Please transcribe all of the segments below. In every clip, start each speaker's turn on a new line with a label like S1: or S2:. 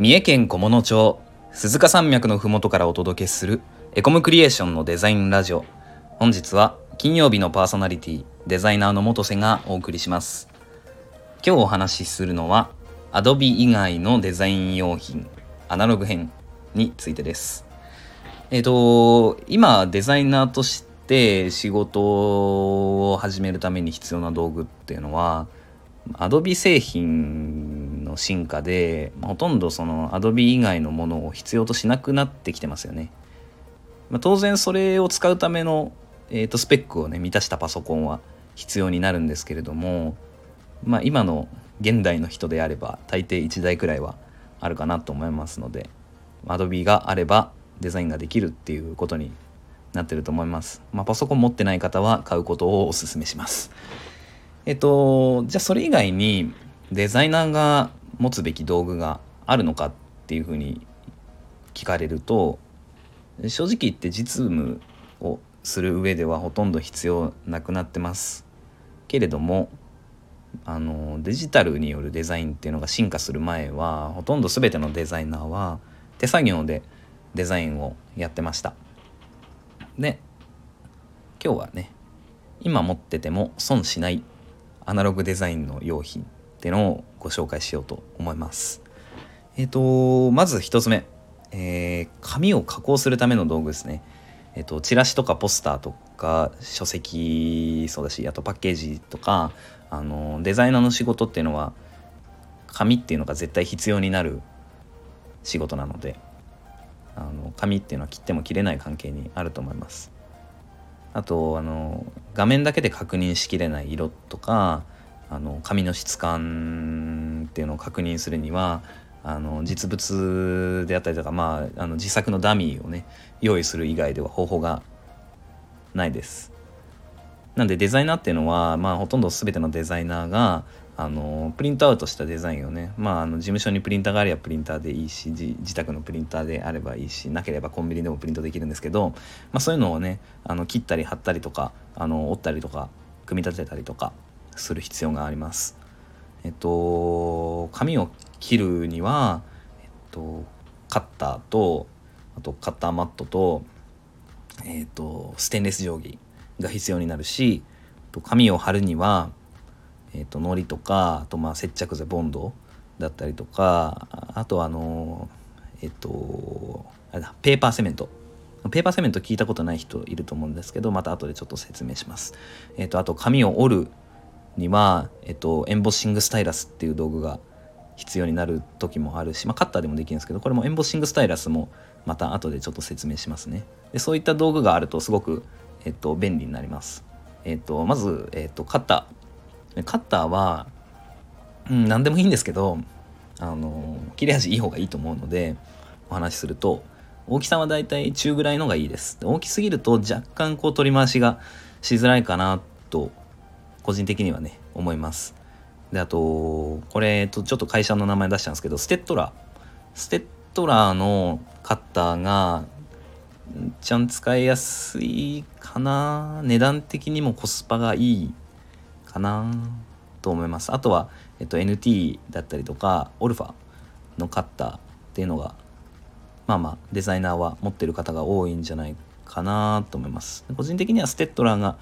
S1: 三重県菰野町。鈴鹿山脈のふもとからお届けするエコムクリエーションのデザインラジオ。本日は金曜日のパーソナリティデザイナーの元瀬がお送りします。今日お話しするのは Adobe 以外のデザイン用品アナログ編についてです。えっ、と今デザイナーとして仕事を始めるために必要な道具っていうのは Adobe 製品の進化でほとんどその Adobe 以外のものを必要としなくなってきてますよね。まあ、当然それを使うための、えー、とスペックをね満たしたパソコンは必要になるんですけれども、まあ、今の現代の人であれば大抵1台くらいはあるかなと思いますので Adobe があればデザインができるっていうことになってると思います。まあ、パソコン持ってない方は買うことをお勧めします。えっと、じゃあそれ以外にデザイナーが持つべき道具があるのかっていうふうに聞かれると正直言って実務をする上ではほとんど必要なくなってますけれどもあのデジタルによるデザインっていうのが進化する前はほとんど全てのデザイナーは手作業でデザインをやってました。で今日はね今持ってても損しないアナログデザインの用品っていうのをご紹介しようと思います。えっ、ー、とまず1つ目、えー、紙を加工するための道具ですね。えっ、ー、とチラシとかポスターとか書籍そうだしあとパッケージとかあのデザイナーの仕事っていうのは紙っていうのが絶対必要になる仕事なのであの紙っていうのは切っても切れない関係にあると思います。あとあの画面だけで確認しきれない色とかあの紙の質感っていうのを確認するにはあの実物であったりとか、まあ、あの自作のダミーをね用意する以外では方法がないです。なんでデザイナーっていうのは、まあ、ほとんど全てのデザイナーがあのプリントアウトしたデザインをね、まあ、あの事務所にプリンターがあればプリンターでいいし自宅のプリンターであればいいしなければコンビニでもプリントできるんですけど、まあ、そういうのをねあの切ったり貼ったりとかあの折ったりとか組み立てたりとかする必要があります。えっと紙を切るには、えっと、カッターとあとカッターマットと,、えっとステンレス定規が必要になるし紙を貼るにはえーと、糊とかあとまあ接着剤ボンドだったりとかあとあのえっ、ー、とあれだペーパーセメントペーパーセメント聞いたことない人いると思うんですけどまた後でちょっと説明します。えっ、ー、とあと紙を折るには、えっ、ー、と、エンボッシングスタイラスっていう道具が必要になる時もあるし、まあ、カッターでもできるんですけどこれもエンボッシングスタイラスもまた後でちょっと説明しますね。でそういった道具があるとすごく、えっと、便利になります。えっと、まず、えっと、カッターカッターは、うん、何でもいいんですけどあの切れ味いい方がいいと思うのでお話しすると大きさはだいたい中ぐらいのがいいです。大きすぎると若干こう取り回しがしづらいかなと個人的にはね思います。であとこれとちょっと会社の名前出したんですけどステッドラー。ステッドラーのカッターがちゃん使いやすいかな。値段的にもコスパがいいかなと思います。あとは、えっと、NT だったりとかオルファのカッターっていうのがまあまあデザイナーは持ってる方が多いんじゃないかなと思います。個人的にはステッドラーが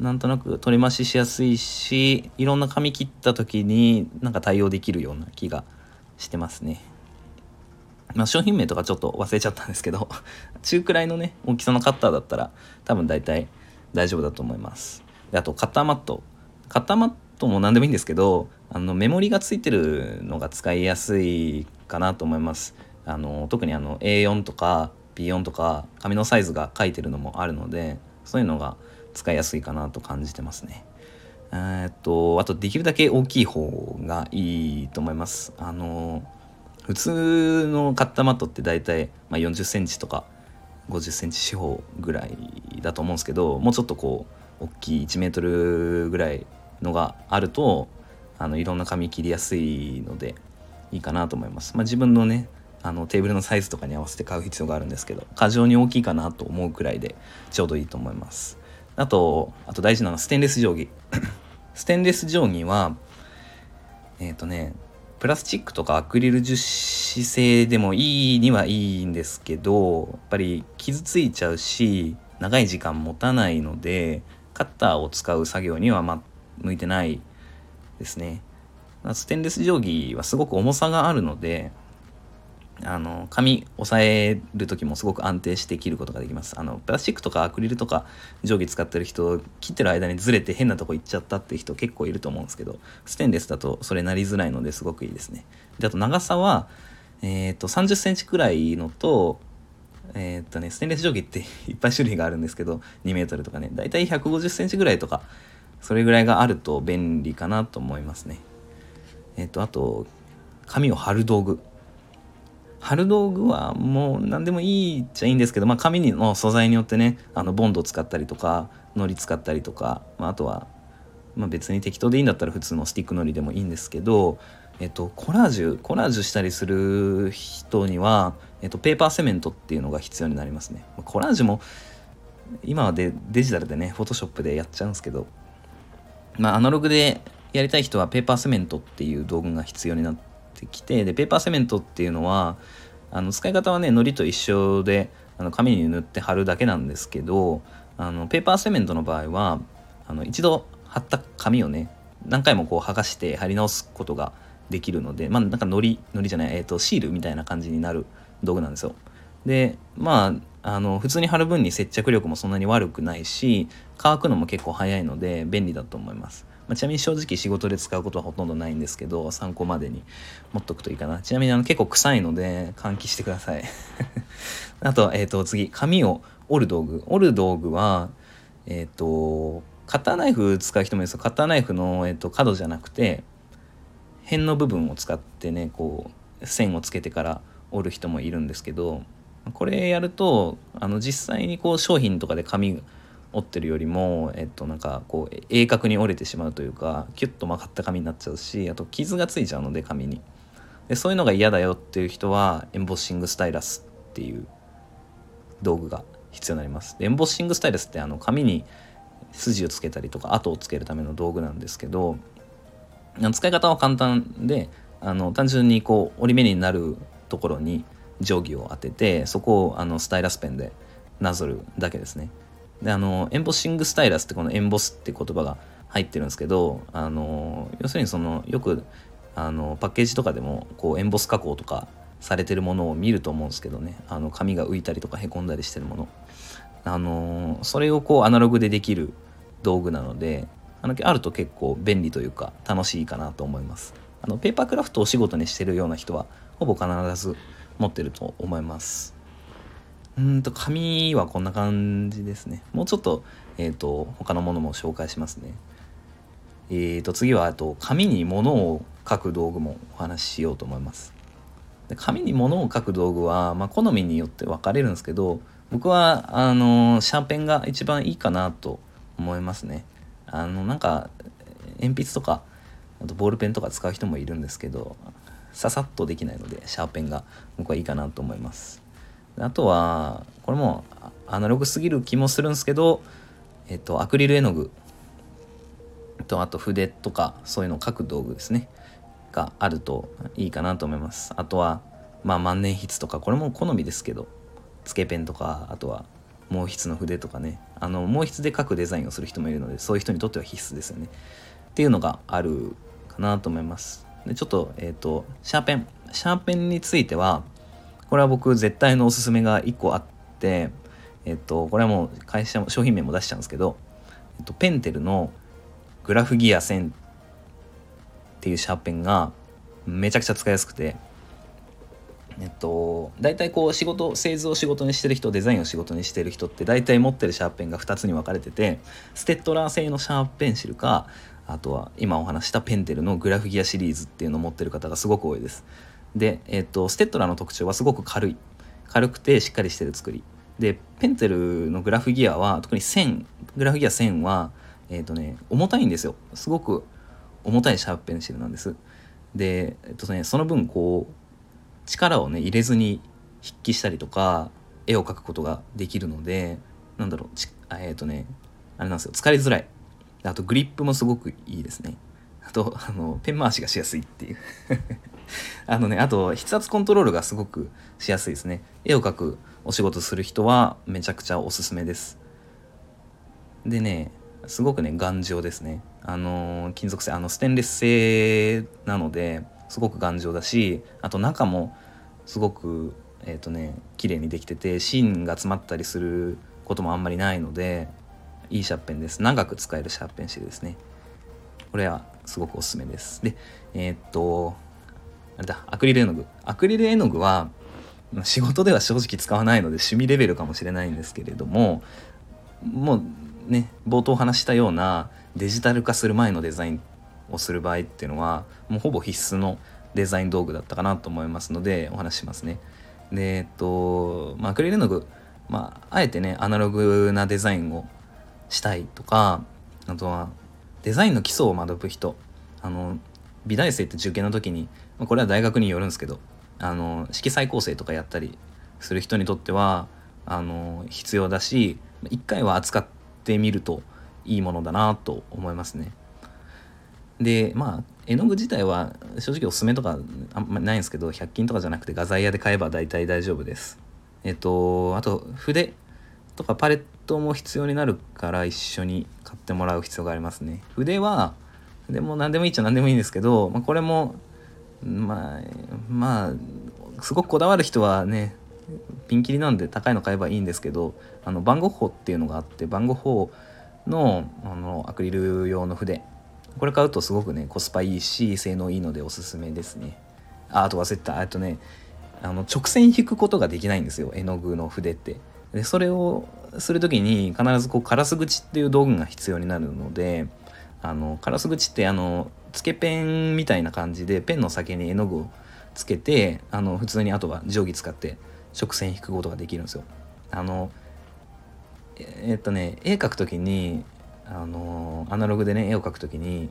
S1: なんとなく取り回ししやすいしいろんな紙切った時になんか対応できるような気がしてますね。まあ、商品名とかちょっと忘れちゃったんですけど 中くらいのね大きさのカッターだったら多分大体大丈夫だと思います。であとカッターマットカッターマットも何でもいいんですけどあのメモリがついてるのが使いやすいかなと思います。あの特にあの A4 とか B4 とか紙のサイズが書いてるのもあるのでそういうのが使いやすいかなと感じてますね。えっとあとできるだけ大きい方がいいと思います。あの普通のカッターマットって大体、まあ、40センチとか50センチ四方ぐらいだと思うんですけどもうちょっとこう大きい1メートルぐらいのがあるとあのいろんな紙切りやすいのでいいかなと思います。まあ、自分のねあのテーブルのサイズとかに合わせて買う必要があるんですけど過剰に大きいかなと思うくらいでちょうどいいと思います。あとあと大事なのはステンレス定規。ステンレス定規はえっ、ー、とねプラスチックとかアクリル樹脂製でもいいにはいいんですけどやっぱり傷ついちゃうし長い時間持たないのでカッターを使う作業には向いてないですね。ステンレス定規はすごく重さがあるのであの紙押さえる時もすごく安定して切ることができます。あのプラスチックとかアクリルとか定規使ってる人切ってる間にずれて変なとこ行っちゃったって人結構いると思うんですけどステンレスだとそれなりづらいのですごくいいですね。であと長さはえっ、と30センチくらいのとえっ、とねステンレス定規っていっぱい種類があるんですけど2メートルとかね。だいたい150センチぐらいとかそれぐらいがあると便利かなと思いますねえっ、とあと紙を貼る道具貼る道具はもう何でもいいっちゃいいんですけど、まあ、紙の素材によってねあのボンド使ったりとか糊使ったりとか、まあ、あとは、まあ、別に適当でいいんだったら普通のスティック糊でもいいんですけど、えっと、コラージュコラージュしたりする人には、えっと、ペーパーセメントっていうのが必要になりますね。コラージュも今はでデジタルでねフォトショップでやっちゃうんですけど、まあ、アナログでやりたい人はペーパーセメントっていう道具が必要になってきてでペーパーセメントっていうのはあの使い方はね糊と一緒であの紙に塗って貼るだけなんですけどあのペーパーセメントの場合はあの一度貼った紙をね何回もこう剥がして貼り直すことができるのでまあなんか糊糊じゃない、えーと、シールみたいな感じになる道具なんですよ。でまああの普通に貼る分に接着力もそんなに悪くないし乾くのも結構早いので便利だと思います。まあ、ちなみに正直仕事で使うことはほとんどないんですけど参考までに持っとくといいかな。ちなみにあの結構臭いので換気してください。あと,、えー、と次紙を折る道具。折る道具はえっ、ー、とカッターナイフ使う人もいるんですよ。カッターナイフの、えー、と角じゃなくて辺の部分を使ってねこう線をつけてから折る人もいるんですけどこれやるとあの実際にこう商品とかで紙折ってるよりも、えっと、なんかこう鋭角に折れてしまうというかキュッと曲がった紙になっちゃうしあと傷がついちゃうので紙に。でそういうのが嫌だよっていう人はエンボッシングスタイラスっていう道具が必要になります。エンボッシングスタイラスってあの紙に筋をつけたりとか跡をつけるための道具なんですけど使い方は簡単であの単純にこう折り目になるところに定規を当ててそこをあのスタイラスペンでなぞるだけですね。であのエンボッシングスタイラスってこのエンボスって言葉が入ってるんですけどあの要するにそのよくあのパッケージとかでもこうエンボス加工とかされてるものを見ると思うんですけどね。あの紙が浮いたりとかへこんだりしてるもの。あのそれをこうアナログでできる道具なのであのあると結構便利というか楽しいかなと思います。あのペーパークラフトをお仕事にしてるような人はほぼ必ず持ってると思います。うんと紙はこんな感じですね。もうちょっと,、えーと、他のものも紹介しますね。えーと次はあと紙に物を書く道具もお話ししようと思います。で紙に物を書く道具は、まあ、好みによって分かれるんですけど僕はあのシャーペンが一番いいかなと思いますね。あのなんか鉛筆とかあとボールペンとか使う人もいるんですけどささっとできないのでシャーペンが僕はいいかなと思います。あとはこれもアナログすぎる気もするんですけど、えっと、アクリル絵の具。とあと筆とかそういうのを描く道具ですね。があるといいかなと思います。あとはまあ万年筆とかこれも好みですけどつけペンとかあとは毛筆の筆とかね。あの毛筆で描くデザインをする人もいるのでそういう人にとっては必須ですよね。っていうのがあるかなと思います。でちょっとえっ、ー、とシャーペンシャーペンについてはこれは僕絶対のおすすめが1個あってえっとこれはもう会社も商品名も出しちゃうんですけど、えっと、ペンテルのグラフギア1000っていうシャーペンがめちゃくちゃ使いやすくてえっと大体こう仕事製図を仕事にしてる人デザインを仕事にしてる人って大体持ってるシャーペンが2つに分かれててステッドラー製のシャーペンシルかあとは今お話したペンテルのグラフギアシリーズっていうのを持ってる方がすごく多いですで、えっ、と、ステッドラーの特徴はすごく軽い。軽くてしっかりしてる作り。で、ペンテルのグラフギアは、特に線、グラフギア1000は、えっ、とね、重たいんですよ。すごく重たいシャープペンシルなんです。で、えっ、とね、その分、こう、力をね、入れずに筆記したりとか、絵を描くことができるので、なんだろう、えっ、とね、あれなんですよ、疲れづらい。あと、グリップもすごくいいですね。あとあのペン回しがしやすいっていう。あのねあと筆圧コントロールがすごくしやすいですね。絵を描くお仕事する人はめちゃくちゃおすすめです。でねすごくね頑丈ですね。あの金属製あのステンレス製なのですごく頑丈だしあと中もすごくえっ、ー、とね綺麗にできてて芯が詰まったりすることもあんまりないのでいいシャーペンです。長く使えるシャーペン紙ですね。これはすごくおすすめです。でえー、っとあれだアクリル絵の具。アクリル絵の具は仕事では正直使わないので趣味レベルかもしれないんですけれどももうね冒頭話したようなデジタル化する前のデザインをする場合っていうのはもうほぼ必須のデザイン道具だったかなと思いますのでお話ししますね。でえっと、まあ、アクリル絵の具、まあ、あえてねアナログなデザインをしたいとかあとはデザインの基礎を学ぶ人あの美大生って受験の時にこれは大学によるんですけどあの色彩構成とかやったりする人にとってはあの必要だし一回は扱ってみるといいものだなと思いますね。でまあ絵の具自体は正直おすすめとかあんまりないんですけど100均とかじゃなくて画材屋で買えば大体大丈夫です。えっとあと筆とかパレットも必要になるから一緒に買ってもらう必要がありますね。筆は筆も何でもいいっちゃ何でもいいんですけど、まあ、これもまあまあすごくこだわる人はねピンキリなんで高いの買えばいいんですけどあの番号法っていうのがあって番号法のあのアクリル用の筆これ買うとすごくねコスパいいし性能いいのでおすすめですね。ああと忘れてた。あとねあの直線引くことができないんですよ。絵の具の筆って。でそれをする時に必ずこうカラス口っていう道具が必要になるのであのカラス口ってあのつけペンみたいな感じでペンの先に絵の具をつけてあの普通にあとは定規使って直線引くことができるんですよ。あのえっとね絵描く時にあのアナログでね絵を描く時に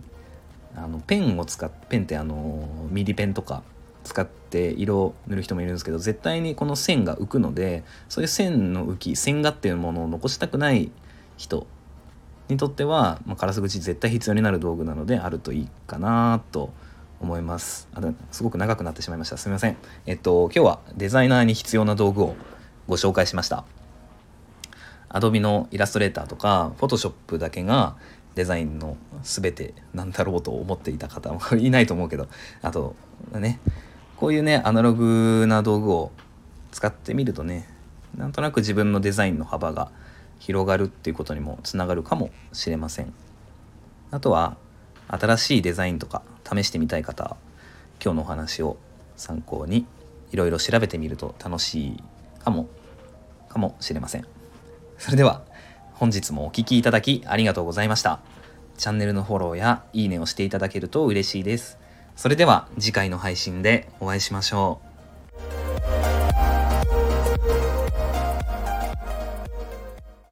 S1: あのペンを使ってペンってあのミリペンとか使って色を塗る人もいるんですけど絶対にこの線が浮くのでそういう線の浮き線画っていうものを残したくない人にとっては、まあ、カラス口絶対必要になる道具なのであるといいかなと思います。あすごく長くなってしまいました。すみません。えっと今日はデザイナーに必要な道具をご紹介しました。Adobe のイラストレーターとか Photoshop だけがデザインの全てなんだろうと思っていた方もいないと思うけどあとねこういうねアナログな道具を使ってみるとねなんとなく自分のデザインの幅が広がるっていうことにもつながるかもしれません。あとは新しいデザインとか試してみたい方今日のお話を参考にいろいろ調べてみると楽しいかもかもしれません。それでは本日もお聴きいただきありがとうございました。チャンネルのフォローやいいねをしていただけると嬉しいです。それでは次回の配信でお会いしましょう。